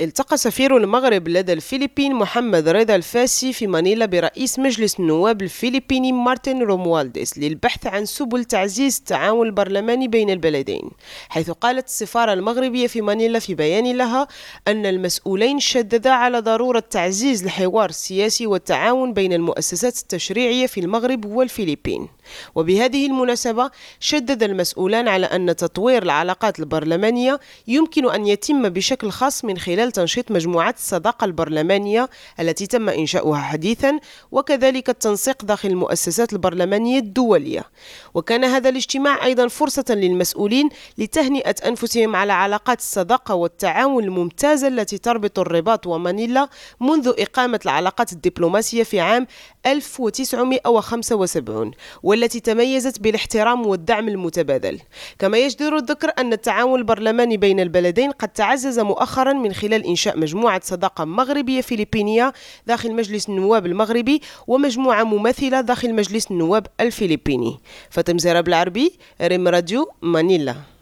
التقى سفير المغرب لدى الفلبين محمد رضا الفاسي في مانيلا برئيس مجلس النواب الفلبيني مارتن روموالديس للبحث عن سبل تعزيز التعاون البرلماني بين البلدين حيث قالت السفارة المغربية في مانيلا في بيان لها أن المسؤولين شددا على ضرورة تعزيز الحوار السياسي والتعاون بين المؤسسات التشريعية في المغرب والفلبين. وبهذه المناسبة شدد المسؤولان على أن تطوير العلاقات البرلمانية يمكن أن يتم بشكل خاص من خلال خلال تنشيط مجموعات الصداقة البرلمانية التي تم إنشاؤها حديثا وكذلك التنسيق داخل المؤسسات البرلمانية الدولية. وكان هذا الاجتماع أيضا فرصة للمسؤولين لتهنئة أنفسهم على علاقات الصداقة والتعاون الممتازة التي تربط الرباط ومانيلا منذ إقامة العلاقات الدبلوماسية في عام 1975 والتي تميزت بالاحترام والدعم المتبادل. كما يجدر الذكر أن التعاون البرلماني بين البلدين قد تعزز مؤخرا من خلال خلال إنشاء مجموعة صداقة مغربية فلبينية داخل مجلس النواب المغربي ومجموعة مماثلة داخل مجلس النواب الفلبيني فاطم زراب العربي ريم راديو مانيلا.